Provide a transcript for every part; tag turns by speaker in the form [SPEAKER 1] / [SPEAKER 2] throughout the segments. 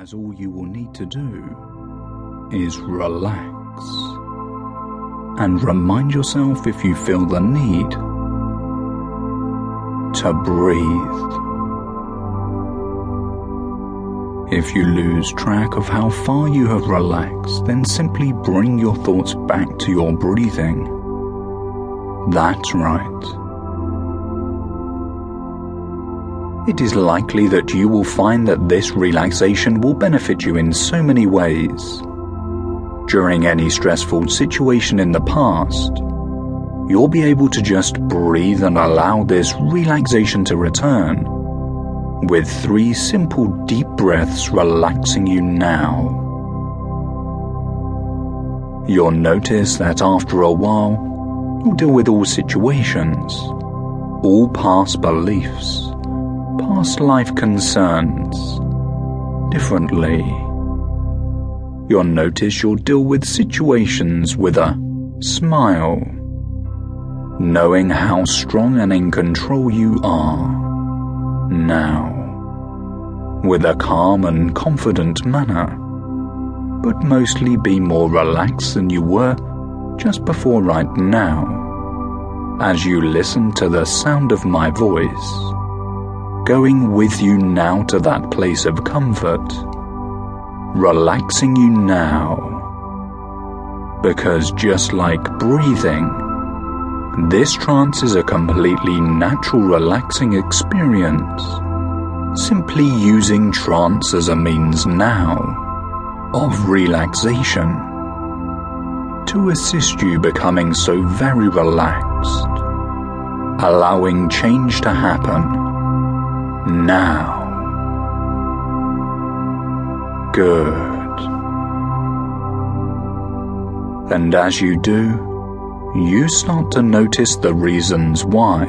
[SPEAKER 1] as all you will need to do is relax. And remind yourself if you feel the need to breathe. If you lose track of how far you have relaxed, then simply bring your thoughts back to your breathing. That's right. It is likely that you will find that this relaxation will benefit you in so many ways. During any stressful situation in the past, you'll be able to just breathe and allow this relaxation to return, with three simple deep breaths relaxing you now. You'll notice that after a while, you'll deal with all situations, all past beliefs, past life concerns differently. You'll notice you'll deal with situations with a smile, knowing how strong and in control you are now, with a calm and confident manner, but mostly be more relaxed than you were just before right now as you listen to the sound of my voice going with you now to that place of comfort, relaxing you now. Because just like breathing, this trance is a completely natural relaxing experience, simply using trance as a means now of relaxation to assist you becoming so very relaxed, allowing change to happen now. Good. And as you do, you start to notice the reasons why.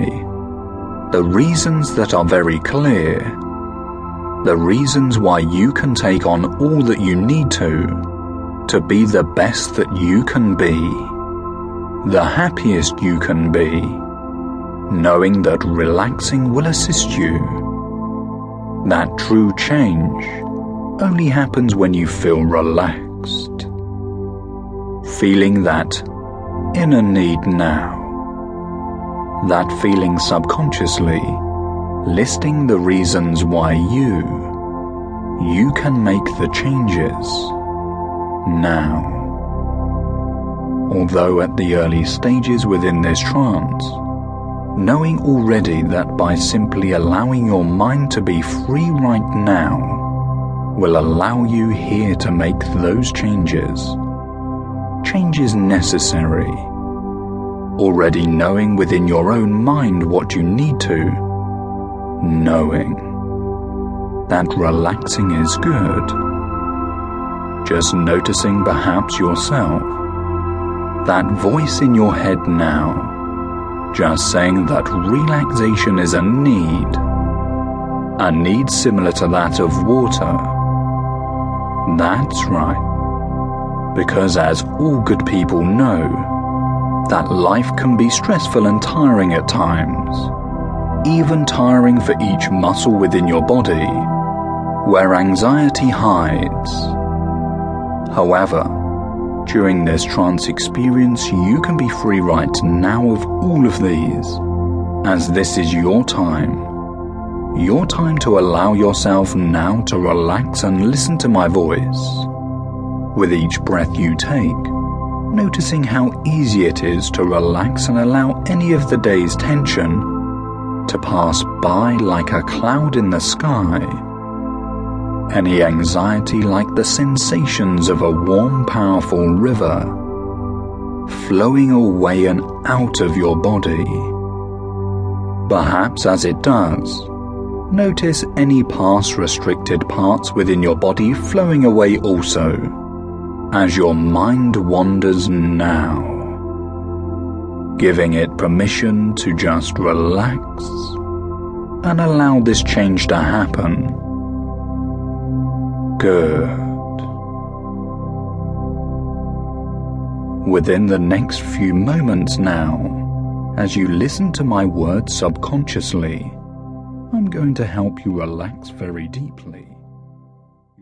[SPEAKER 1] The reasons that are very clear. The reasons why you can take on all that you need to, to be the best that you can be, the happiest you can be, knowing that relaxing will assist you that true change only happens when you feel relaxed. Feeling that inner need now. That feeling subconsciously, listing the reasons why you, you can make the changes now. Although at the early stages within this trance, knowing already that by simply allowing your mind to be free right now will allow you here to make those changes. Changes necessary. Already knowing within your own mind what you need to. Knowing that relaxing is good. Just noticing perhaps yourself. That voice in your head now just saying that relaxation is a need, a need similar to that of water. That's right, because as all good people know, that life can be stressful and tiring at times, even tiring for each muscle within your body, where anxiety hides. However, during this trance experience, you can be free right now of all of these, as this is your time. Your time to allow yourself now to relax and listen to my voice. With each breath you take, noticing how easy it is to relax and allow any of the day's tension to pass by like a cloud in the sky any anxiety like the sensations of a warm, powerful river flowing away and out of your body. Perhaps as it does, notice any past restricted parts within your body flowing away also, as your mind wanders now, giving it permission to just relax and allow this change to happen Good. Within the next few moments now, as you listen to my words subconsciously, I'm going to help you relax very deeply.